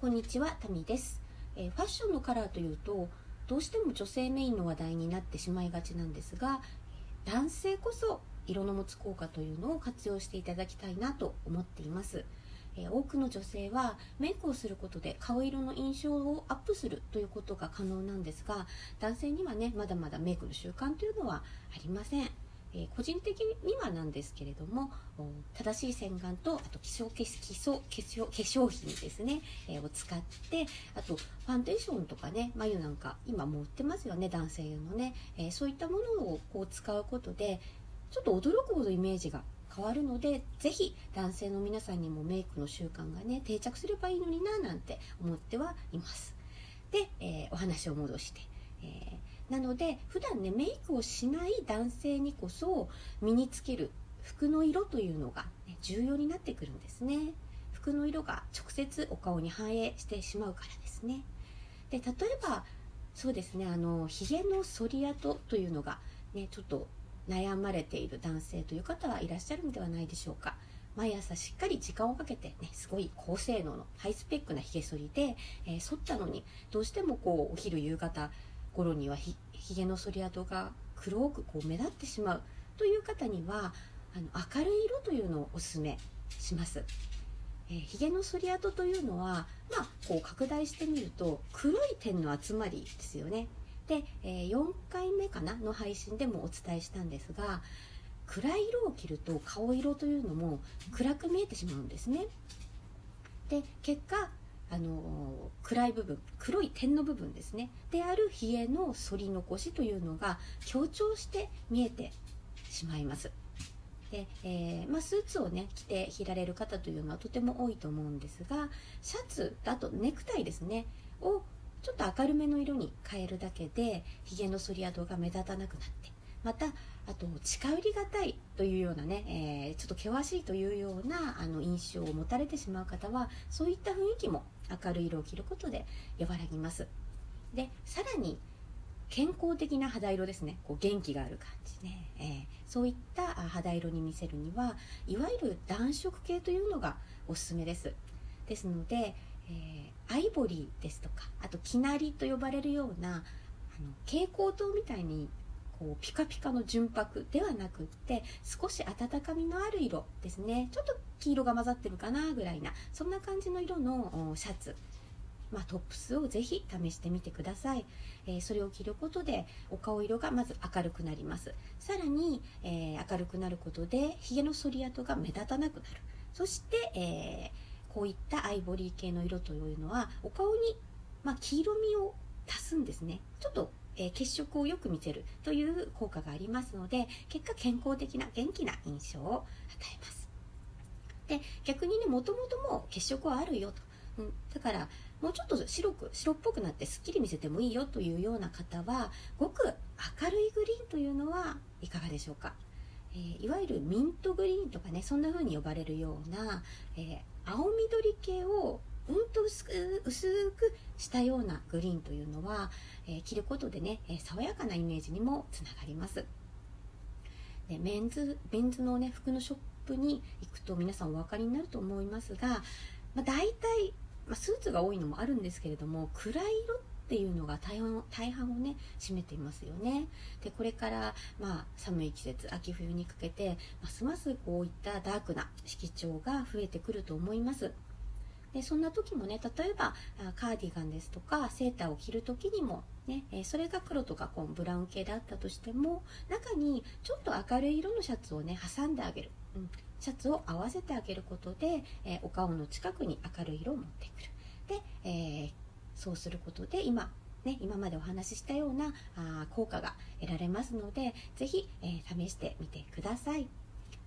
こんにちはタミです、えー、ファッションのカラーというとどうしても女性メインの話題になってしまいがちなんですが男性こそ色の持つ効果というのを活用していただきたいなと思っています、えー、多くの女性はメイクをすることで顔色の印象をアップするということが可能なんですが男性にはねまだまだメイクの習慣というのはありません。え、個人的にはなんですけれども正しい洗顔とあと基礎化粧化粧品ですね、えー、を使ってあとファンデーションとかね眉なんか今も売ってますよね男性用のね、えー、そういったものをこう使うことでちょっと驚くほどイメージが変わるので是非男性の皆さんにもメイクの習慣がね定着すればいいのにななんて思ってはいます。で、えお話を戻して、えーなので普段ねメイクをしない男性にこそ身につける服の色というのが、ね、重要になってくるんですね。服の色が直接お顔に反映してしまうからですね。で例えばそうですねあのひげの剃り跡というのがねちょっと悩まれている男性という方はいらっしゃるんではないでしょうか。毎朝しっかり時間をかけてねすごい高性能のハイスペックなひげ剃りで、えー、剃ったのにどうしてもこうお昼夕方頃にはひげの剃り跡が黒くこう目立ってしまうという方にはあの明るい色というのをおすすめします。えー、ひげの剃り跡というのは、まあ、こう拡大してみると黒い点の集まりですよね。で、えー、4回目かな？の配信でもお伝えしたんですが暗い色を着ると顔色というのも暗く見えてしまうんですね。で結果あの暗い部分黒い点の部分ですね。である冷えの反り残しというのが強調して見えてしまいます。で、えー、まあ、スーツをね着て着られる方というのはとても多いと思うんですがシャツあとネクタイですねをちょっと明るめの色に変えるだけでひげの反り跡が目立たなくなってまたあと近寄りがたいというようなね、えー、ちょっと険しいというようなあの印象を持たれてしまう方はそういった雰囲気も明るい色を着ることで和らぎます。でさらに健康的な肌色ですね。こう元気がある感じね、えー、そういった肌色に見せるにはいわゆる暖色系というのがおすすめです。ですので、えー、アイボリーですとかあときなりと呼ばれるようなあの蛍光灯みたいにこうピカピカの純白ではなくって少し温かみのある色ですね。ちょっと黄色が混ざってるかなぐらいなそんな感じの色のシャツ。まあ、トップスをぜひ試してみてください、えー、それを着ることでお顔色がまず明るくなります。さらに、えー、明るくなることでひげの剃り跡が目立たなくなる。そして、えー、こういったアイボリー系の色というのはお顔に、まあ、黄色みを足すんですね。ちょっとえー、血色をよく見せるという効果がありますので結果健康的な元気な印象を与えます。で逆にねもともとも血色はあるよと、うん、だからもうちょっと白く白っぽくなってすっきり見せてもいいよというような方はごく明るいグリーンというのはいかがでしょうか。えー、いわゆるミントグリーンとかねそんな風に呼ばれるような、えー、青緑系をうんと薄く薄くしたようなグリーンというのは、えー、着ることでね、え爽やかなイメージにもつながります。でメンズメンズのね服のショップに行くと皆さんお分かりになると思いますが、まあ、大体、まあ、スーツが多いのもあるんですけれども暗い色っていうのが大半大半をね占めていますよね。でこれから、まあ、寒い季節秋冬にかけてますますこういったダークな色調が増えてくると思います。でそんな時もね例えばカーディガンですとかセーターを着る時にもね、えそれが黒とかこうブラウン系であったとしても中にちょっと明るい色のシャツをね挟んであげる、うん、シャツを合わせてあげることで、え、お顔の近くに明るい色を持ってくる。で、えー、そうすることで今ね、今までお話ししたようなあ効果が得られますので是非、えー、試してみてください。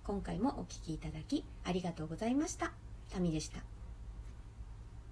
今回もお聴きいただきありがとうございました。タミでした。